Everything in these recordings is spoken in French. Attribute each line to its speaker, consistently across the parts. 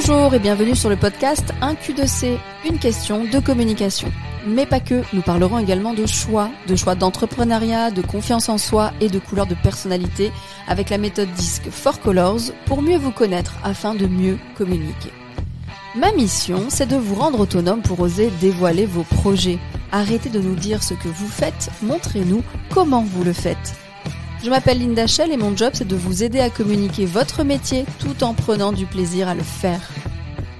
Speaker 1: Bonjour et bienvenue sur le podcast Un Q2C, une question de communication. Mais pas que, nous parlerons également de choix, de choix d'entrepreneuriat, de confiance en soi et de couleurs de personnalité avec la méthode disque For Colors pour mieux vous connaître afin de mieux communiquer. Ma mission, c'est de vous rendre autonome pour oser dévoiler vos projets. Arrêtez de nous dire ce que vous faites, montrez-nous comment vous le faites. Je m'appelle Linda Shell et mon job c'est de vous aider à communiquer votre métier tout en prenant du plaisir à le faire.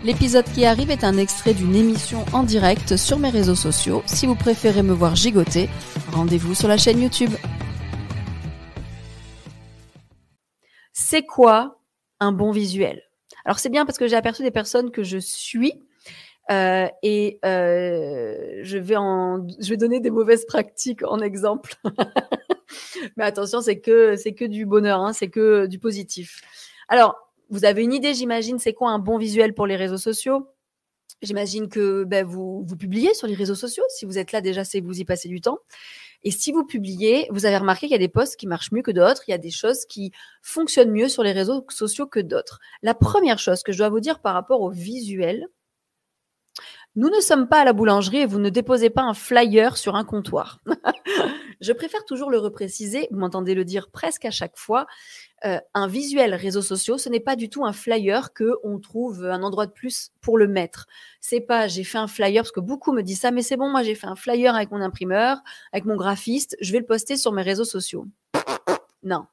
Speaker 1: L'épisode qui arrive est un extrait d'une émission en direct sur mes réseaux sociaux. Si vous préférez me voir gigoter, rendez-vous sur la chaîne YouTube. C'est quoi un bon visuel? Alors c'est bien parce que j'ai aperçu des personnes que je suis euh, et euh, je, vais en, je vais donner des mauvaises pratiques en exemple. Mais attention, c'est que, c'est que du bonheur, hein, c'est que du positif. Alors, vous avez une idée, j'imagine, c'est quoi un bon visuel pour les réseaux sociaux? J'imagine que ben, vous, vous publiez sur les réseaux sociaux. Si vous êtes là déjà, c'est vous y passez du temps. Et si vous publiez, vous avez remarqué qu'il y a des posts qui marchent mieux que d'autres, il y a des choses qui fonctionnent mieux sur les réseaux sociaux que d'autres. La première chose que je dois vous dire par rapport au visuel, nous ne sommes pas à la boulangerie et vous ne déposez pas un flyer sur un comptoir. je préfère toujours le repréciser, vous m'entendez le dire presque à chaque fois. Euh, un visuel réseaux sociaux, ce n'est pas du tout un flyer que on trouve un endroit de plus pour le mettre. C'est pas j'ai fait un flyer parce que beaucoup me disent ça, mais c'est bon, moi j'ai fait un flyer avec mon imprimeur, avec mon graphiste, je vais le poster sur mes réseaux sociaux. Non.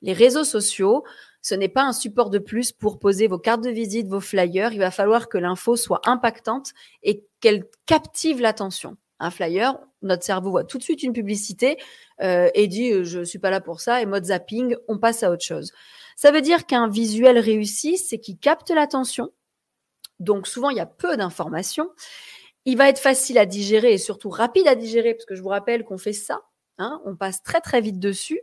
Speaker 1: Les réseaux sociaux, ce n'est pas un support de plus pour poser vos cartes de visite, vos flyers. Il va falloir que l'info soit impactante et qu'elle captive l'attention. Un flyer, notre cerveau voit tout de suite une publicité euh, et dit euh, je suis pas là pour ça et mode zapping, on passe à autre chose. Ça veut dire qu'un visuel réussi, c'est qu'il capte l'attention. Donc souvent il y a peu d'informations. Il va être facile à digérer et surtout rapide à digérer parce que je vous rappelle qu'on fait ça. Hein, on passe très très vite dessus.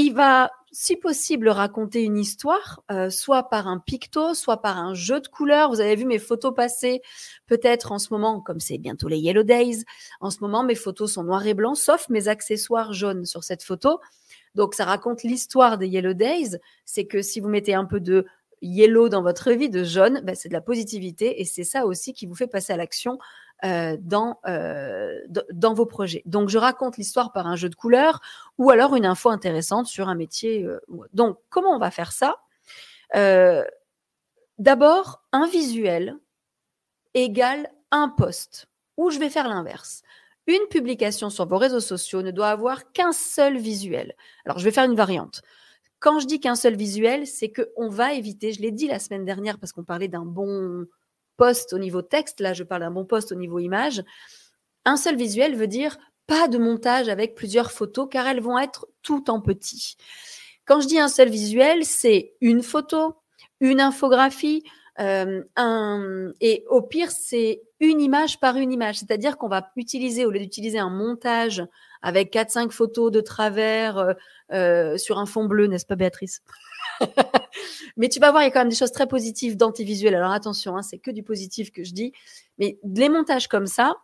Speaker 1: Il va, si possible, raconter une histoire, euh, soit par un picto, soit par un jeu de couleurs. Vous avez vu mes photos passer, peut-être en ce moment, comme c'est bientôt les Yellow Days, en ce moment, mes photos sont noires et blancs, sauf mes accessoires jaunes sur cette photo. Donc, ça raconte l'histoire des Yellow Days. C'est que si vous mettez un peu de yellow dans votre vie, de jaune, ben, c'est de la positivité et c'est ça aussi qui vous fait passer à l'action euh, dans, euh, dans vos projets. Donc, je raconte l'histoire par un jeu de couleurs ou alors une info intéressante sur un métier. Euh, donc, comment on va faire ça? D'abord, un visuel égale un post, ou je vais faire l'inverse. Une publication sur vos réseaux sociaux ne doit avoir qu'un seul visuel. Alors, je vais faire une variante. Quand je dis qu'un seul visuel, c'est qu'on va éviter, je l'ai dit la semaine dernière parce qu'on parlait d'un bon poste au niveau texte, là je parle d'un bon poste au niveau image, un seul visuel veut dire pas de montage avec plusieurs photos car elles vont être tout en petit. Quand je dis un seul visuel, c'est une photo, une infographie, euh, et au pire, c'est une image par une image. C'est-à-dire qu'on va utiliser, au lieu d'utiliser un montage avec 4-5 photos de travers euh, euh, sur un fond bleu, n'est-ce pas Béatrice? Mais tu vas voir, il y a quand même des choses très positives dans tes visuels. Alors attention, hein, c'est que du positif que je dis. Mais les montages comme ça,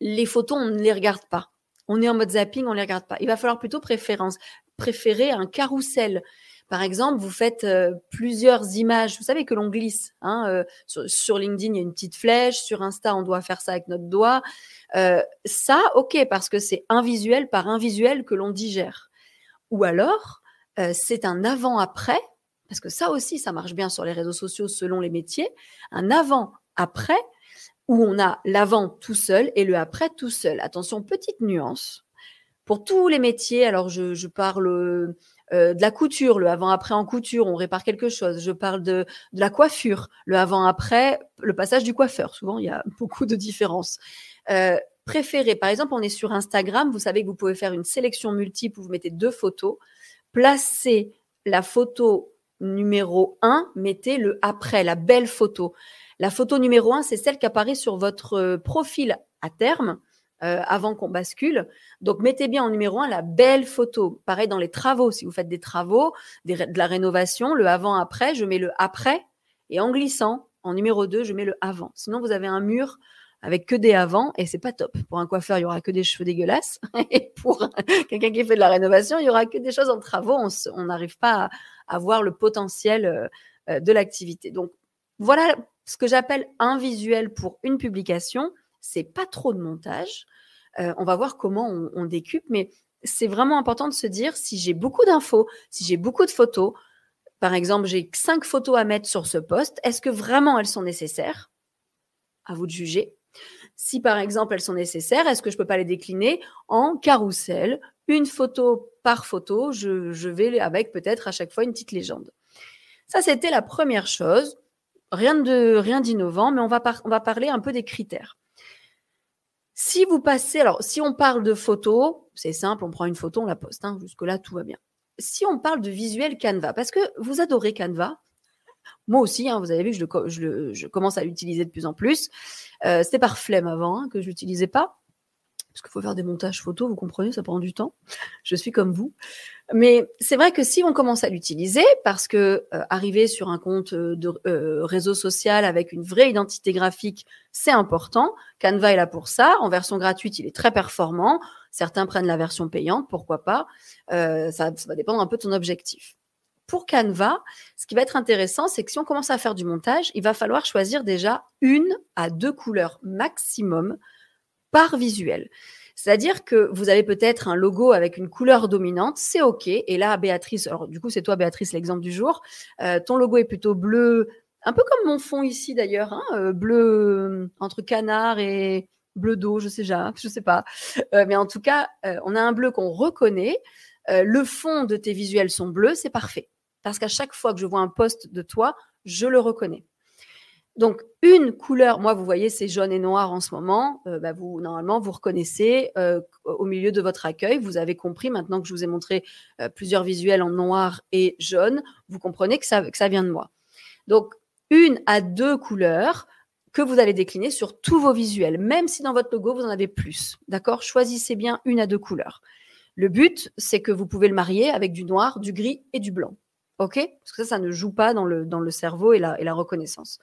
Speaker 1: les photos, on ne les regarde pas. On est en mode zapping, on ne les regarde pas. Il va falloir plutôt préférence, préférer un carrousel. Par exemple, vous faites euh, plusieurs images. Vous savez que l'on glisse. Hein, euh, sur, LinkedIn, il y a une petite flèche. Sur Insta, on doit faire ça avec notre doigt. Euh, ça, ok, parce que c'est un visuel par un visuel que l'on digère. Ou alors, euh, c'est un avant-après, parce que ça aussi, ça marche bien sur les réseaux sociaux selon les métiers, un avant-après où on a l'avant tout seul et le après tout seul. Attention, petite nuance. Pour tous les métiers, alors je, parle euh, de la couture, le avant-après en couture, on répare quelque chose. Je parle de, la coiffure, le avant-après, le passage du coiffeur. Souvent, il y a beaucoup de différences. Euh, préférez, par exemple, on est sur Instagram, vous savez que vous pouvez faire une sélection multiple où vous mettez deux photos placez la photo numéro 1, mettez le après, la belle photo. La photo numéro 1, c'est celle qui apparaît sur votre euh, profil à terme. Euh, avant qu'on bascule. Donc, mettez bien en numéro 1 la belle photo. Pareil dans les travaux. Si vous faites des travaux, de la rénovation, le avant-après, je mets le après. Et en glissant, en numéro 2, je mets le avant. Sinon, vous avez un mur avec que des avant et c'est pas top. Pour un coiffeur, il y aura que des cheveux dégueulasses et pour quelqu'un qui fait de la rénovation, il y aura que des choses en travaux. On n'arrive pas à, voir le potentiel euh, euh, de l'activité. Donc, voilà ce que j'appelle un visuel pour une publication. C'est pas trop de montage. Euh, on va voir comment on, on décupe, mais c'est vraiment important de se dire si j'ai beaucoup d'infos, si j'ai beaucoup de photos, par exemple, j'ai cinq photos à mettre sur ce poste, est-ce que vraiment elles sont nécessaires? À vous de juger. Si par exemple elles sont nécessaires, est-ce que je peux pas les décliner en carrousel, une photo par photo je, vais avec peut-être à chaque fois une petite légende. Ça, c'était la première chose. Rien de rien d'innovant, mais on va parler un peu des critères. Si vous passez, alors si on parle de photos, c'est simple, on prend une photo, on la poste. Hein, Jusque-là, tout va bien. Si on parle de visuel Canva, parce que vous adorez Canva, moi aussi, hein, vous avez vu que je, je, commence à l'utiliser de plus en plus. Euh, C'était par flemme avant hein, que je l'utilisais pas parce qu'il faut faire des montages photos, vous comprenez, ça prend du temps. Je suis comme vous. Mais c'est vrai que si on commence à l'utiliser, parce que euh, arriver sur un compte euh, de euh, réseau social avec une vraie identité graphique, c'est important. Canva est là pour ça. En version gratuite, il est très performant. Certains prennent la version payante, pourquoi pas. Ça, ça va dépendre un peu de ton objectif. Pour Canva, ce qui va être intéressant, c'est que si on commence à faire du montage, il va falloir choisir déjà une à deux couleurs maximum par visuel. C'est-à-dire que vous avez peut-être un logo avec une couleur dominante, c'est OK. Et là, Béatrice, alors du coup, c'est toi, Béatrice, l'exemple du jour. Euh, ton logo est plutôt bleu, un peu comme mon fond ici d'ailleurs, hein, euh, bleu euh, entre canard et bleu d'eau, je sais déjà, je sais pas. mais en tout cas, on a un bleu qu'on reconnaît. le fond de tes visuels sont bleus, c'est parfait. Parce qu'à chaque fois que je vois un poste de toi, je le reconnais. Donc, une couleur, moi, vous voyez, c'est jaune et noir en ce moment. Euh, bah, vous, normalement, vous reconnaissez euh, au milieu de votre accueil. Vous avez compris, maintenant que je vous ai montré euh, plusieurs visuels en noir et jaune, vous comprenez que ça, vient de moi. Donc, une à deux couleurs que vous allez décliner sur tous vos visuels, même si dans votre logo, vous en avez plus. D'accord? Choisissez bien une à deux couleurs. Le but, c'est que vous pouvez le marier avec du noir, du gris et du blanc. OK? Parce que ça, ça ne joue pas dans le, cerveau et la reconnaissance.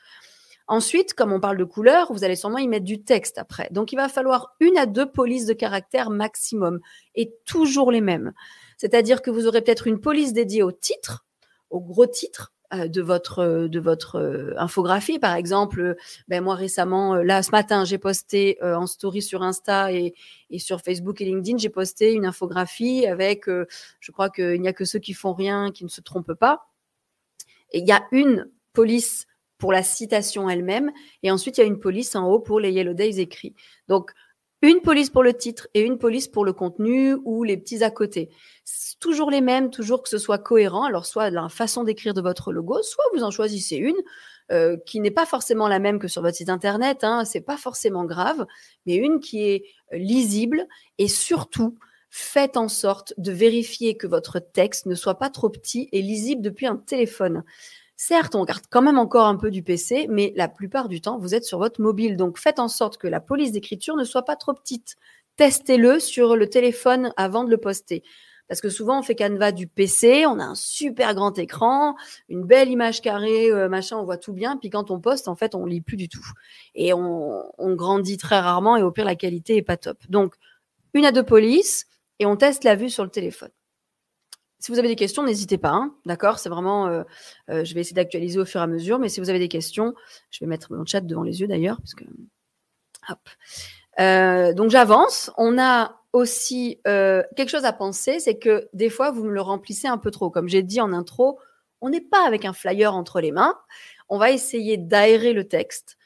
Speaker 1: Ensuite, comme on parle de couleurs, vous allez sûrement y mettre du texte après. Donc, il va falloir une à deux polices de caractère maximum et toujours les mêmes. C'est-à-dire que vous aurez peut-être une police dédiée au titre, au gros titre euh, de votre votre euh, infographie par exemple ben moi récemment euh, là ce matin j'ai posté en story sur Insta et, et sur Facebook et LinkedIn j'ai posté une infographie avec je crois qu'il n'y a que ceux qui font rien qui ne se trompent pas et il y a une police pour la citation elle-même. Et ensuite, il y a une police en haut pour les Yellow Days écrits. Donc, une police pour le titre et une police pour le contenu ou les petits à côté. Toujours les mêmes, toujours que ce soit cohérent. Alors, soit la façon d'écrire de votre logo, soit vous en choisissez une euh, qui n'est pas forcément la même que sur votre site internet. Hein, c'est pas forcément grave, mais une qui est lisible et surtout faites en sorte de vérifier que votre texte ne soit pas trop petit et lisible depuis un téléphone. Certes, on garde quand même encore un peu du PC, mais la plupart du temps, vous êtes sur votre mobile. Donc, faites en sorte que la police d'écriture ne soit pas trop petite. Testez-le sur le téléphone avant de le poster. Parce que souvent, on fait Canva du PC, on a un super grand écran, une belle image carrée, euh, machin, on voit tout bien. Puis quand on poste, en fait, on lit plus du tout. Et on, on grandit très rarement et au pire, la qualité est pas top. Donc, une à deux polices et on teste la vue sur le téléphone. Si vous avez des questions, n'hésitez pas. Hein, d'accord? C'est vraiment. Euh, euh, je vais essayer d'actualiser au fur et à mesure. Mais si vous avez des questions, je vais mettre mon chat devant les yeux d'ailleurs. Que. Euh, donc j'avance. On a aussi quelque chose à penser c'est que des fois, vous me le remplissez un peu trop. Comme j'ai dit en intro, on n'est pas avec un flyer entre les mains. On va essayer d'aérer le texte.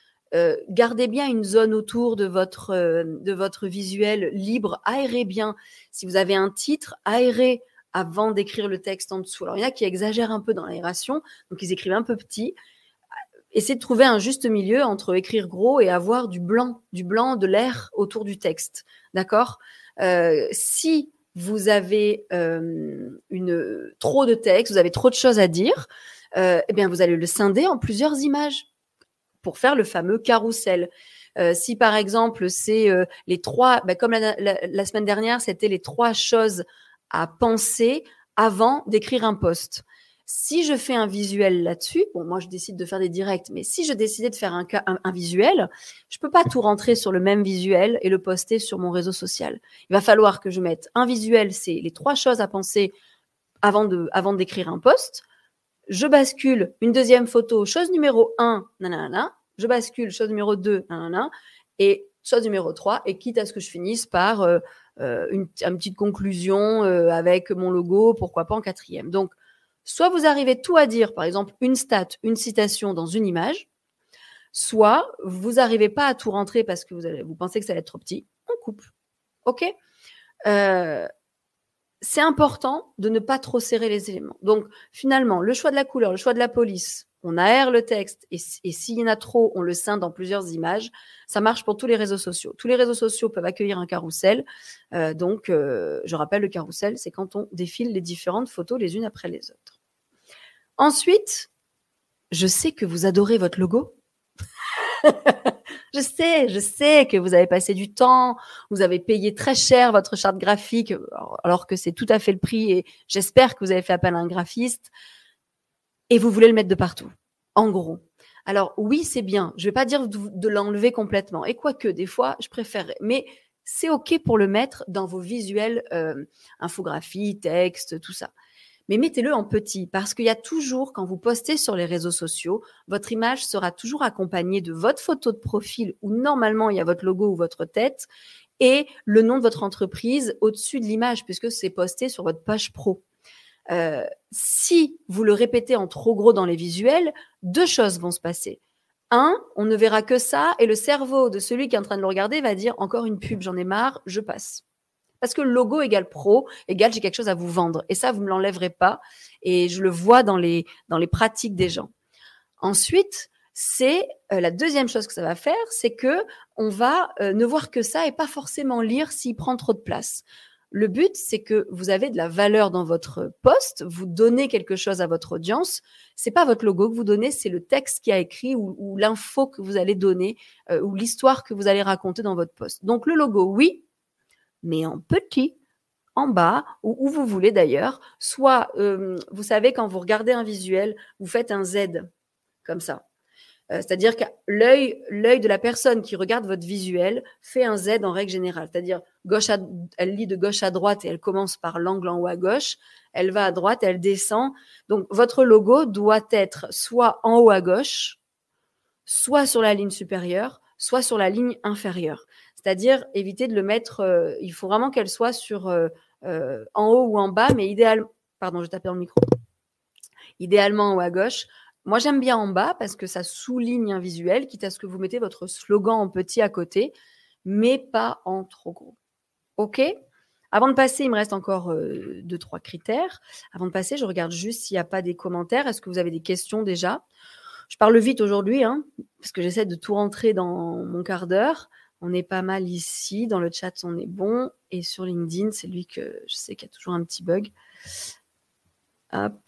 Speaker 1: gardez bien une zone autour de votre, de votre visuel libre, aérez bien. Si vous avez un titre, aérez avant d'écrire le texte en dessous. Alors, il y en a qui exagèrent un peu dans l'aération, donc ils écrivent un peu petit. Essayez de trouver un juste milieu entre écrire gros et avoir du blanc, du blanc, de l'air autour du texte. D'accord? Euh, Si vous avez euh, une, trop de texte, vous avez trop de choses à dire, euh, eh bien, vous allez le scinder en plusieurs images pour faire le fameux carrousel. si par exemple c'est les trois, ben, comme la, semaine dernière, c'était les trois choses à penser avant d'écrire un post. Si je fais un visuel là-dessus, bon, moi je décide de faire des directs, mais si je décidais de faire un, un, visuel, je peux pas tout rentrer sur le même visuel et le poster sur mon réseau social. Il va falloir que je mette un visuel, c'est les trois choses à penser avant de, avant d'écrire un post. je bascule une deuxième photo, chose numéro 1, nanana, je bascule chose numéro 2, nanana, et chose numéro 3, et quitte à ce que je finisse par euh, euh, une, petite conclusion euh, avec mon logo, pourquoi pas en quatrième. Donc, soit vous arrivez tout à dire, par exemple, une stat, une citation dans une image, soit vous n'arrivez pas à tout rentrer parce que vous, vous pensez que ça va être trop petit, on coupe. OK? C'est important de ne pas trop serrer les éléments. Donc, finalement, le choix de la couleur, le choix de la police, on aère le texte et, s'il y en a trop, on le scinde dans plusieurs images. Ça marche pour tous les réseaux sociaux. Tous les réseaux sociaux peuvent accueillir un carrousel. Euh, donc, euh, je rappelle, le carrousel, c'est quand on défile les différentes photos les unes après les autres. Ensuite, je sais que vous adorez votre logo. je sais, je sais que vous avez passé du temps, vous avez payé très cher votre charte graphique, alors que c'est tout à fait le prix et j'espère que vous avez fait appel à un graphiste et vous voulez le mettre de partout, en gros. Alors oui, c'est bien. Je vais pas dire de, l'enlever complètement. Et quoique, des fois, je préfère. Mais c'est OK pour le mettre dans vos visuels, euh, infographie, texte, tout ça mais mettez-le en petit parce qu'il y a toujours, quand vous postez sur les réseaux sociaux, votre image sera toujours accompagnée de votre photo de profil où normalement il y a votre logo ou votre tête et le nom de votre entreprise au-dessus de l'image puisque c'est posté sur votre page pro. Euh, si vous le répétez en trop gros dans les visuels, deux choses vont se passer. Un, on ne verra que ça et le cerveau de celui qui est en train de le regarder va dire encore une pub, j'en ai marre, je passe. Parce que logo égale pro, égale j'ai quelque chose à vous vendre. Et ça, vous ne me l'enlèverez pas. Et je le vois dans les, dans les pratiques des gens. Ensuite, c'est euh, la deuxième chose que ça va faire, c'est que on va euh, ne voir que ça et pas forcément lire s'il prend trop de place. Le but, c'est que vous avez de la valeur dans votre poste, vous donnez quelque chose à votre audience. C'est pas votre logo que vous donnez, c'est le texte qui a écrit ou, l'info que vous allez donner euh, ou l'histoire que vous allez raconter dans votre poste. Donc le logo, oui, mais en petit, en bas, ou où vous voulez d'ailleurs. Soit, euh, vous savez, quand vous regardez un visuel, vous faites un Z, comme ça. Euh, c'est-à-dire que l'œil, l'œil de la personne qui regarde votre visuel fait un Z en règle générale. C'est-à-dire, elle lit de gauche à droite et elle commence par l'angle en haut à gauche. Elle va à droite, elle descend. Donc, votre logo doit être soit en haut à gauche, soit sur la ligne supérieure, soit sur la ligne inférieure. C'est-à-dire éviter de le mettre, euh, il faut vraiment qu'elle soit sur euh, euh, en haut ou en bas, mais idéalement, pardon, je dans le micro, idéalement en haut à gauche. Moi, j'aime bien en bas parce que ça souligne un visuel, quitte à ce que vous mettez votre slogan en petit à côté, mais pas en trop gros. OK Avant de passer, il me reste encore deux, trois critères. Avant de passer, je regarde juste s'il n'y a pas des commentaires. Est-ce que vous avez des questions déjà? Je parle vite aujourd'hui, hein, parce que j'essaie de tout rentrer dans mon quart d'heure. On est pas mal ici. Dans le chat, on est bon. Et sur LinkedIn, c'est lui que je sais qu'il y a toujours un petit bug. Hop.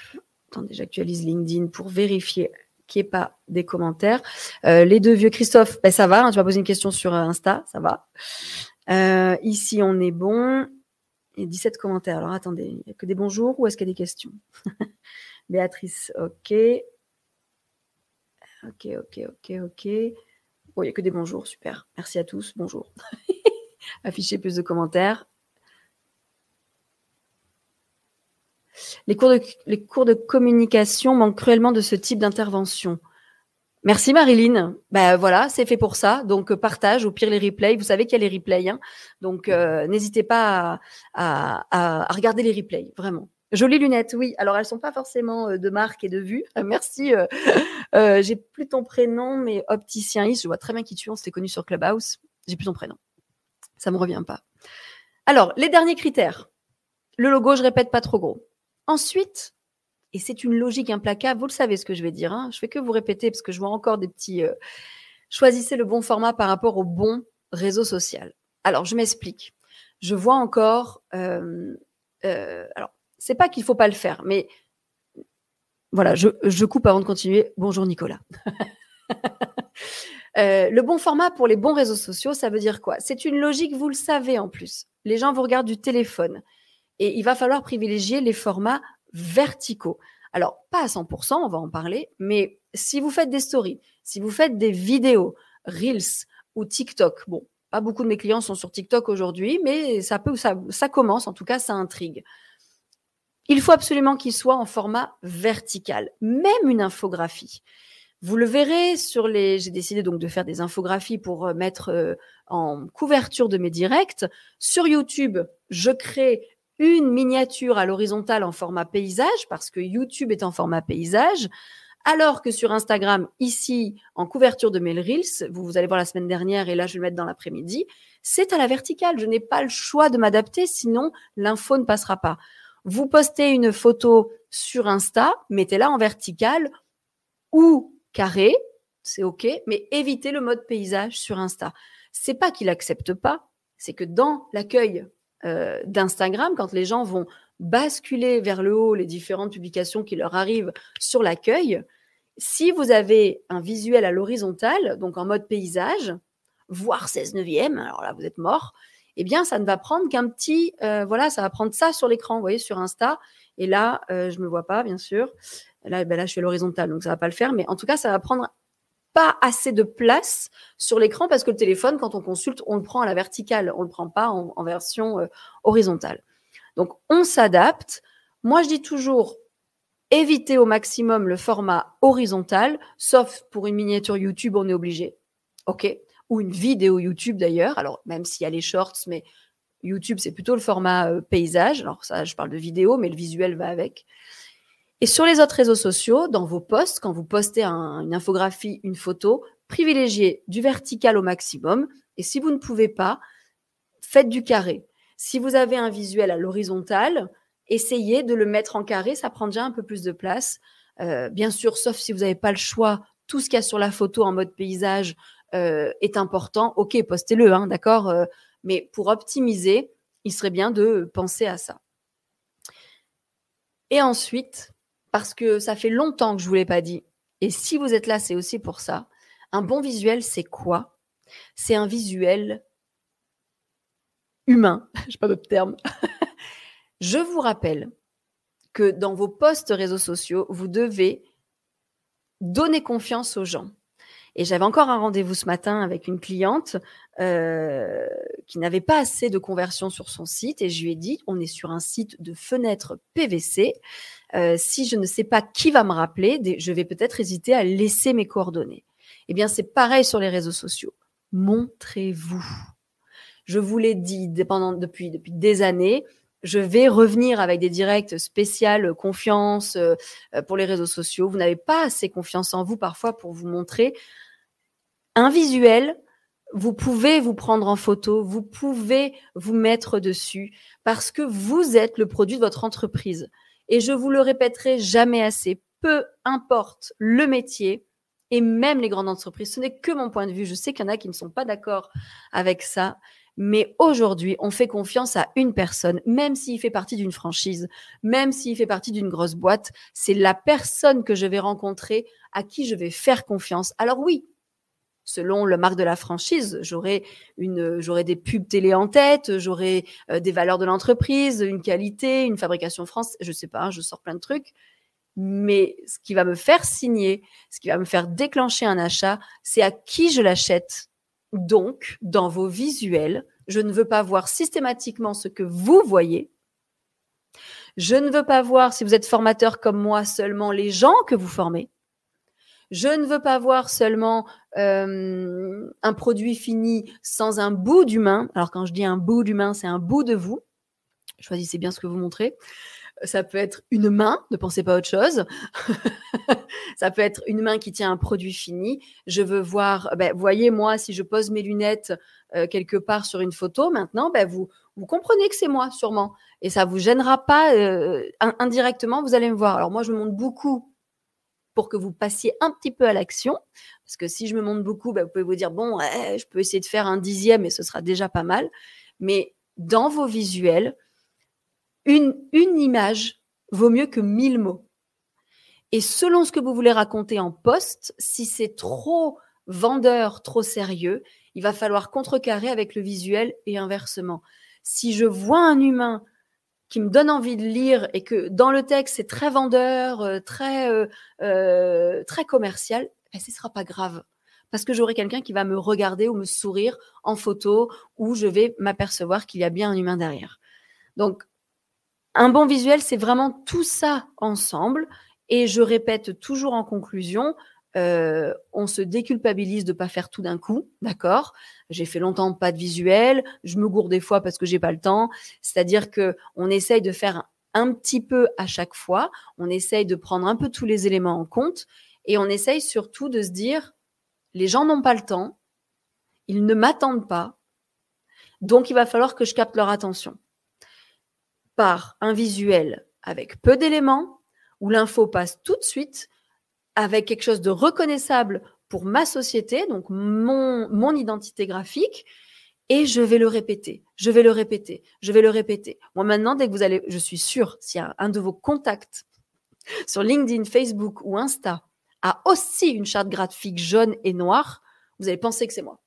Speaker 1: Attendez, j'actualise LinkedIn pour vérifier qu'il n'y ait pas des commentaires. Euh, les deux vieux Christophe, ben ça va. Hein, tu vas poser une question sur Insta, ça va. Euh, ici, on est bon. Et 17 commentaires. Alors attendez, il n'y a que des bonjours ou est-ce qu'il y a des questions? Béatrice, ok. Ok, ok, ok, ok. Bon, il n'y a que des bonjours, super. Merci à tous, bonjour. Affichez plus de commentaires. Les cours de communication manquent cruellement de ce type d'intervention. Merci Marilyn. Ben voilà, c'est fait pour ça. Donc partage, au pire les replays. Vous savez qu'il y a les replays, hein. donc euh, n'hésitez pas à, regarder les replays, vraiment. Jolies lunettes, oui. Alors, elles sont pas forcément euh, de marque et de vue. Merci. Euh, euh, j'ai plus ton prénom, mais Opticien Is, je vois très bien qui tu es. On s'était connu sur Clubhouse. J'ai plus ton prénom. Ça me revient pas. Alors, les derniers critères. Le logo, je répète pas trop gros. Ensuite, et c'est une logique implacable, vous le savez ce que je vais dire. Hein. je fais que vous répéter parce que je vois encore des petits. choisissez le bon format par rapport au bon réseau social. Alors, je m'explique. Je vois encore. alors, c'est pas qu'il faut pas le faire, mais voilà, je, coupe avant de continuer. Bonjour Nicolas. Euh, le bon format pour les bons réseaux sociaux, ça veut dire quoi? C'est une logique, vous le savez en plus. Les gens vous regardent du téléphone et il va falloir privilégier les formats verticaux. Alors, pas à 100%, on va en parler, mais si vous faites des stories, si vous faites des vidéos, Reels ou TikTok, bon, pas beaucoup de mes clients sont sur TikTok aujourd'hui, mais ça peut, ça commence, en tout cas, ça intrigue il faut absolument qu'il soit en format vertical, même une infographie. Vous le verrez sur les. J'ai décidé donc de faire des infographies pour euh, mettre euh, en couverture de mes directs. Sur YouTube, je crée une miniature à l'horizontale en format paysage parce que YouTube est en format paysage. Alors que sur Instagram, ici, en couverture de mes Reels, vous, allez voir la semaine dernière et là, je vais le mettre dans l'après-midi, c'est à la verticale. Je n'ai pas le choix de m'adapter, sinon l'info ne passera pas. Vous postez une photo sur Insta, mettez-la en verticale ou carré, c'est OK, mais évitez le mode paysage sur Insta. C'est pas qu'il accepte pas, c'est que dans l'accueil euh, d'Instagram, quand les gens vont basculer vers le haut les différentes publications qui leur arrivent sur l'accueil, si vous avez un visuel à l'horizontale, donc en mode paysage, voire 16 neuvième, alors là vous êtes mort, eh bien ça ne va prendre qu'un petit, euh, voilà, ça va prendre ça sur l'écran, vous voyez, sur Insta. Et là, euh, je me vois pas, bien sûr. Là, ben là, je suis à l'horizontale, donc ça va pas le faire. Mais en tout cas, ça va prendre pas assez de place sur l'écran parce que le téléphone, quand on consulte, on le prend à la verticale, on le prend pas en, version euh, horizontale. Donc, on s'adapte. Moi, je dis toujours, évitez au maximum le format horizontal, sauf pour une miniature YouTube, on est obligé. OK? Ou une vidéo YouTube d'ailleurs. Alors, même s'il y a les shorts, mais YouTube, c'est plutôt le format euh, paysage. Alors, ça, je parle de vidéo, mais le visuel va avec. Et sur les autres réseaux sociaux, dans vos posts, quand vous postez une infographie, une photo, privilégiez du vertical au maximum. Et si vous ne pouvez pas, faites du carré. Si vous avez un visuel à l'horizontale, essayez de le mettre en carré, ça prend déjà un peu plus de place. Euh, bien sûr, sauf si vous n'avez pas le choix, tout ce qu'il y a sur la photo en mode paysage euh, est important. Ok, postez-le, hein, d'accord euh, Mais pour optimiser, il serait bien de penser à ça. Et ensuite, parce que ça fait longtemps que je ne vous l'ai pas dit. Et si vous êtes là, c'est aussi pour ça. Un bon visuel, c'est quoi? C'est un visuel humain. Je n'ai pas d'autre terme. je vous rappelle que dans vos posts réseaux sociaux, vous devez donner confiance aux gens. Et j'avais encore un rendez-vous ce matin avec une cliente euh, qui n'avait pas assez de conversion sur son site et je lui ai dit, on est sur un site de fenêtre PVC. Euh, si je ne sais pas qui va me rappeler, je vais peut-être hésiter à laisser mes coordonnées. Eh bien, c'est pareil sur les réseaux sociaux. Montrez-vous. Je vous l'ai dit depuis des années, je vais revenir avec des directs spéciales confiance euh, pour les réseaux sociaux. Vous n'avez pas assez confiance en vous parfois pour vous montrer un visuel. Vous pouvez vous prendre en photo, vous pouvez vous mettre dessus parce que vous êtes le produit de votre entreprise. Et je vous le répéterai jamais assez, peu importe le métier et même les grandes entreprises, ce n'est que mon point de vue. Je sais qu'il y en a qui ne sont pas d'accord avec ça, mais aujourd'hui, on fait confiance à une personne, même s'il fait partie d'une franchise, même s'il fait partie d'une grosse boîte, c'est la personne que je vais rencontrer à qui je vais faire confiance. Alors oui, selon le marque de la franchise. J'aurai une, j'aurai des pubs télé en tête, j'aurai euh, des valeurs de l'entreprise, une qualité, une fabrication France, je sais pas, je sors plein de trucs. Mais ce qui va me faire signer, ce qui va me faire déclencher un achat, c'est à qui je l'achète. Donc, dans vos visuels, je ne veux pas voir systématiquement ce que vous voyez. Je ne veux pas voir, si vous êtes formateur comme moi, seulement les gens que vous formez. Je ne veux pas voir seulement euh, un produit fini sans un bout d'humain. Alors quand je dis un bout d'humain, c'est un bout de vous. Choisissez bien ce que vous montrez. Ça peut être une main, ne pensez pas à autre chose. ça peut être une main qui tient un produit fini. Je veux voir, ben, voyez moi, si je pose mes lunettes euh, quelque part sur une photo, maintenant, ben, vous, comprenez que c'est moi, sûrement. Et ça vous gênera pas euh, indirectement, vous allez me voir. Alors moi, je me montre beaucoup pour que vous passiez un petit peu à l'action. Parce que si je me montre beaucoup, bah, vous pouvez vous dire, bon, je peux essayer de faire un dixième et ce sera déjà pas mal. Mais dans vos visuels, une, image vaut mieux que mille mots. Et selon ce que vous voulez raconter en poste, si c'est trop vendeur, trop sérieux, il va falloir contrecarrer avec le visuel et inversement. Si je vois un humain qui me donne envie de lire et que dans le texte c'est très vendeur, euh, très euh, euh, très commercial, ben, ce ne sera pas grave parce que j'aurai quelqu'un qui va me regarder ou me sourire en photo où je vais m'apercevoir qu'il y a bien un humain derrière. Donc Un bon visuel, c'est vraiment tout ça ensemble. Et je répète toujours en conclusion, euh, on se déculpabilise de pas faire tout d'un coup, d'accord? J'ai fait longtemps pas de visuel, je me gourde des fois parce que j'ai pas le temps. C'est-à-dire que on essaye de faire un petit peu à chaque fois, on essaye de prendre un peu tous les éléments en compte et on essaye surtout de se dire les gens n'ont pas le temps, ils ne m'attendent pas, donc il va falloir que je capte leur attention par un visuel avec peu d'éléments où l'info passe tout de suite avec quelque chose de reconnaissable pour ma société, donc mon, mon identité graphique, et je vais le répéter, je vais le répéter, je vais le répéter. Moi maintenant, dès que vous allez, je suis sûre, a un de vos contacts sur LinkedIn, Facebook ou Insta a aussi une charte graphique jaune et noire, vous allez penser que c'est moi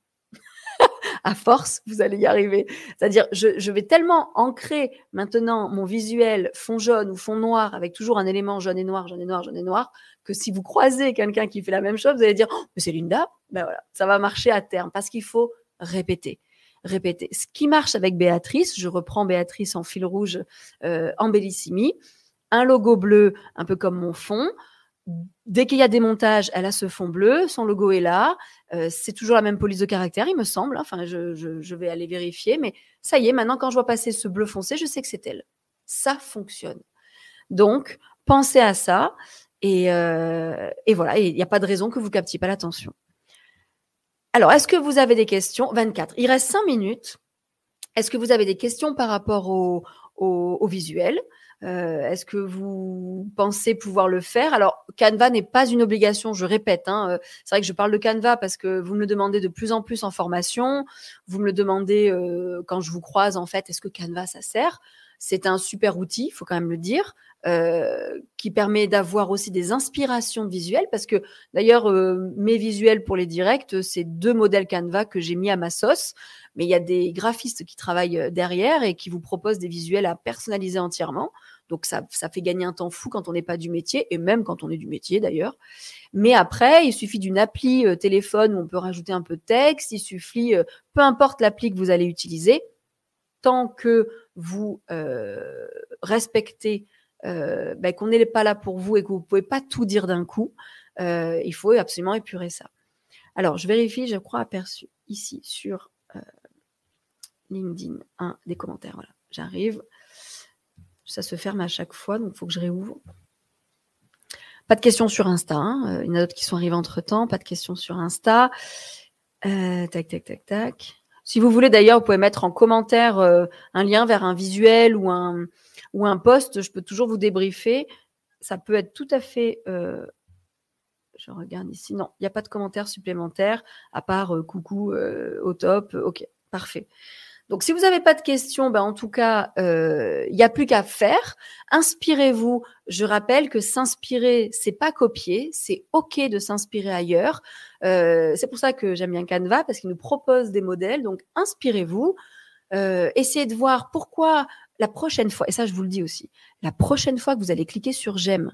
Speaker 1: à force, vous allez y arriver. C'est-à-dire, je, vais tellement ancrer maintenant mon visuel fond jaune ou fond noir avec toujours un élément jaune et noir, jaune et noir, jaune et noir, que si vous croisez quelqu'un qui fait la même chose, vous allez dire, oh, mais c'est Linda. Ben voilà, ça va marcher à terme parce qu'il faut répéter. Répéter. Ce qui marche avec Béatrice, je reprends Béatrice en fil rouge euh, en Bellissimi, un logo bleu un peu comme mon fond, Dès qu'il y a des montages, elle a ce fond bleu, son logo est là. Euh, c'est toujours la même police de caractère, il me semble. Enfin, je, vais aller vérifier, mais ça y est, maintenant, quand je vois passer ce bleu foncé, je sais que c'est elle. Ça fonctionne. Donc, pensez à ça. Et, euh, voilà, il n'y a pas de raison que vous captiez pas l'attention. Alors, est-ce que vous avez des questions? 24. Il reste 5 minutes. Est-ce que vous avez des questions par rapport au visuel? Euh, est-ce que vous pensez pouvoir le faire? Alors, Canva n'est pas une obligation, je répète. Hein, euh, c'est vrai que je parle de Canva parce que vous me le demandez de plus en plus en formation. Vous me le demandez euh, quand je vous croise, en fait, est-ce que Canva, ça sert? C'est un super outil, il faut quand même le dire. qui permet d'avoir aussi des inspirations visuelles parce que d'ailleurs mes visuels pour les directs c'est deux modèles Canva que j'ai mis à ma sauce mais il y a des graphistes qui travaillent derrière et qui vous proposent des visuels à personnaliser entièrement donc ça, ça fait gagner un temps fou quand on n'est pas du métier, et même quand on est du métier d'ailleurs. Mais après, il suffit d'une appli euh, téléphone où on peut rajouter un peu de texte, il suffit, euh, peu importe l'appli que vous allez utiliser, tant que vous euh, respectez ben, qu'on n'est pas là pour vous et que vous ne pouvez pas tout dire d'un coup, il faut absolument épurer ça. Alors, je vérifie, je crois aperçu ici sur LinkedIn un des commentaires. Voilà, j'arrive. Ça se ferme à chaque fois, donc il faut que je réouvre. Pas de questions sur Insta. Hein. Euh, il y en a d'autres qui sont arrivés entre-temps. Pas de questions sur Insta. Euh, tac, tac, tac, tac. Si vous voulez d'ailleurs, vous pouvez mettre en commentaire euh, un lien vers un visuel ou un, ou un post. Je peux toujours vous débriefer. Ça peut être tout à fait... je regarde ici. Non, il n'y a pas de commentaire supplémentaire à part coucou au top. Ok, parfait. Donc, si vous n'avez pas de questions, ben, en tout cas, euh, il n'y a plus qu'à faire. Inspirez-vous. Je rappelle que s'inspirer, c'est pas copier, c'est ok de s'inspirer ailleurs. Euh, c'est pour ça que j'aime bien Canva parce qu'il nous propose des modèles. Donc, inspirez-vous. Euh, essayez de voir pourquoi la prochaine fois, et ça je vous le dis aussi, la prochaine fois que vous allez cliquer sur j'aime,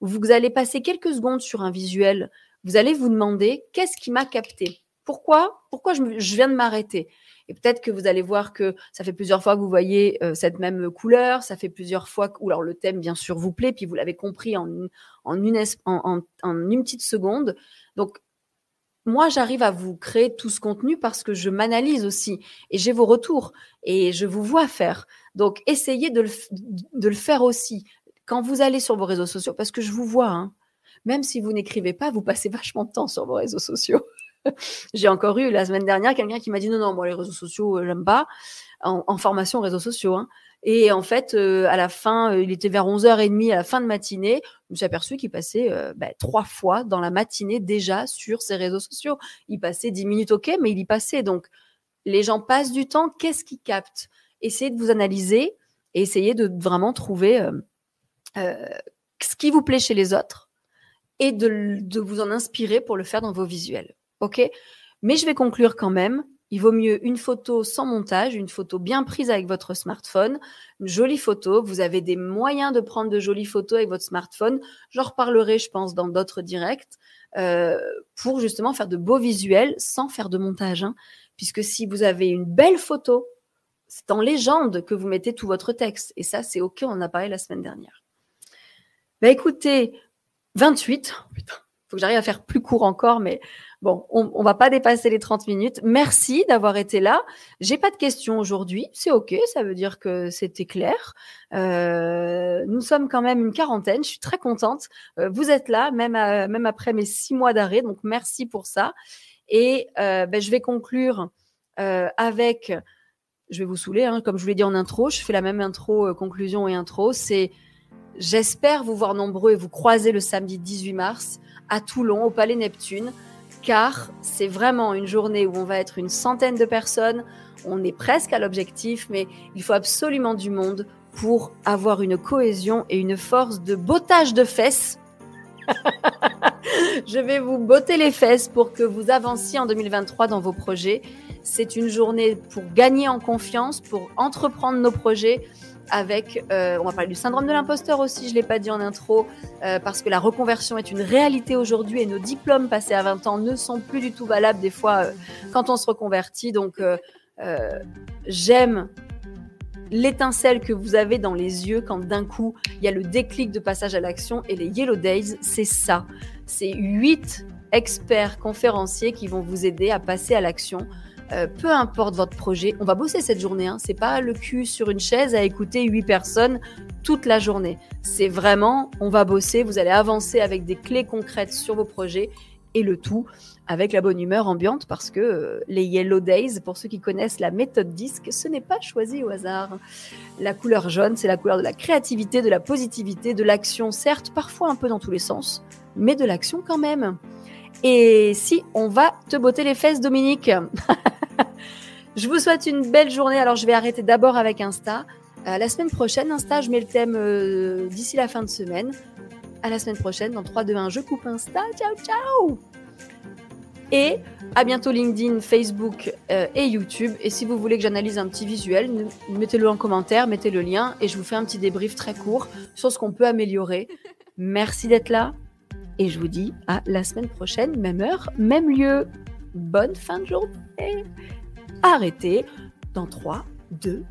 Speaker 1: ou vous allez passer quelques secondes sur un visuel, vous allez vous demander qu'est-ce qui m'a capté? Pourquoi? Pourquoi je viens de m'arrêter? Et peut-être que vous allez voir que ça fait plusieurs fois que vous voyez euh, cette même couleur, ça fait plusieurs fois que, ou alors le thème bien sûr vous plaît, puis vous l'avez compris en, une, petite seconde. Donc moi, j'arrive à vous créer tout ce contenu parce que je m'analyse aussi et j'ai vos retours et je vous vois faire. Donc, essayez de le, de le, faire aussi quand vous allez sur vos réseaux sociaux parce que je vous vois. Hein, même si vous n'écrivez pas, vous passez vachement de temps sur vos réseaux sociaux. J'ai encore eu la semaine dernière quelqu'un qui m'a dit non, non, moi les réseaux sociaux, euh, j'aime pas, en, formation réseaux sociaux. Hein. Et en fait, euh, à la fin, euh, il était vers 11h30 à la fin de matinée, je me suis aperçu qu'il passait bah, trois fois dans la matinée déjà sur ses réseaux sociaux. Il passait 10 minutes, ok, mais il y passait. Donc, les gens passent du temps, qu'est-ce qu'ils captent? Essayez de vous analyser et essayez de vraiment trouver ce qui vous plaît chez les autres et de vous en inspirer pour le faire dans vos visuels. OK Mais je vais conclure quand même. Il vaut mieux une photo sans montage, une photo bien prise avec votre smartphone, une jolie photo. Vous avez des moyens de prendre de jolies photos avec votre smartphone. J'en reparlerai, je pense, dans d'autres directs euh, pour justement faire de beaux visuels sans faire de montage. Hein. puisque si vous avez une belle photo, C'est en légende que vous mettez tout votre texte. Et ça, c'est OK, on en a parlé la semaine dernière. Bah écoutez, 28. putain, faut que j'arrive à faire plus court encore, mais bon, on, on va pas dépasser les 30 minutes. Merci d'avoir été là. J'ai pas de questions aujourd'hui. C'est OK, ça veut dire que c'était clair. Euh, nous sommes quand même une quarantaine. Je suis très contente. Euh, vous êtes là, même, à- même après mes six mois d'arrêt. Donc, merci pour ça. Et euh, ben, je vais conclure euh, avec, je vais vous saouler, hein, comme je vous l'ai dit en intro, je fais la même intro, euh, conclusion et intro. C'est j'espère vous voir nombreux et vous croiser le samedi 18 mars à Toulon, au Palais Neptune, car c'est vraiment une journée où on va être une centaine de personnes. On est presque à l'objectif, mais il faut absolument du monde pour avoir une cohésion et une force de bottage de fesses. Je vais vous botter les fesses pour que vous avanciez en 2023 dans vos projets. C'est une journée pour gagner en confiance, pour entreprendre nos projets avec, euh, on va parler du syndrome de l'imposteur aussi, je ne l'ai pas dit en intro, euh, parce que la reconversion est une réalité aujourd'hui et nos diplômes passés à 20 ans ne sont plus du tout valables des fois euh, quand on se reconvertit. Donc, j'aime l'étincelle que vous avez dans les yeux quand d'un coup il y a le déclic de passage à l'action et les Yellow Days, c'est ça. C'est huit experts conférenciers qui vont vous aider à passer à l'action. Euh, peu importe votre projet, on va bosser cette journée. Hein. C'est pas le cul sur une chaise à écouter huit personnes toute la journée. C'est vraiment, on va bosser. Vous allez avancer avec des clés concrètes sur vos projets et le tout avec la bonne humeur ambiante parce que euh, les Yellow Days, pour ceux qui connaissent la méthode disque, ce n'est pas choisi au hasard. La couleur jaune, c'est la couleur de la créativité, de la positivité, de l'action, certes, parfois un peu dans tous les sens, mais de l'action quand même. Et si on va te botter les fesses, Dominique? Je vous souhaite une belle journée. Alors, je vais arrêter d'abord avec Insta. Euh, la semaine prochaine, Insta, je mets le thème euh, d'ici la fin de semaine. À la semaine prochaine, dans 3, 2, 1, je coupe Insta. Ciao, ciao Et à bientôt LinkedIn, Facebook euh, et YouTube. Et si vous voulez que j'analyse un petit visuel, mettez-le en commentaire, mettez le lien et je vous fais un petit débrief très court sur ce qu'on peut améliorer. Merci d'être là et je vous dis à la semaine prochaine, même heure, même lieu. Bonne fin de journée. Arrêtez dans 3, 2,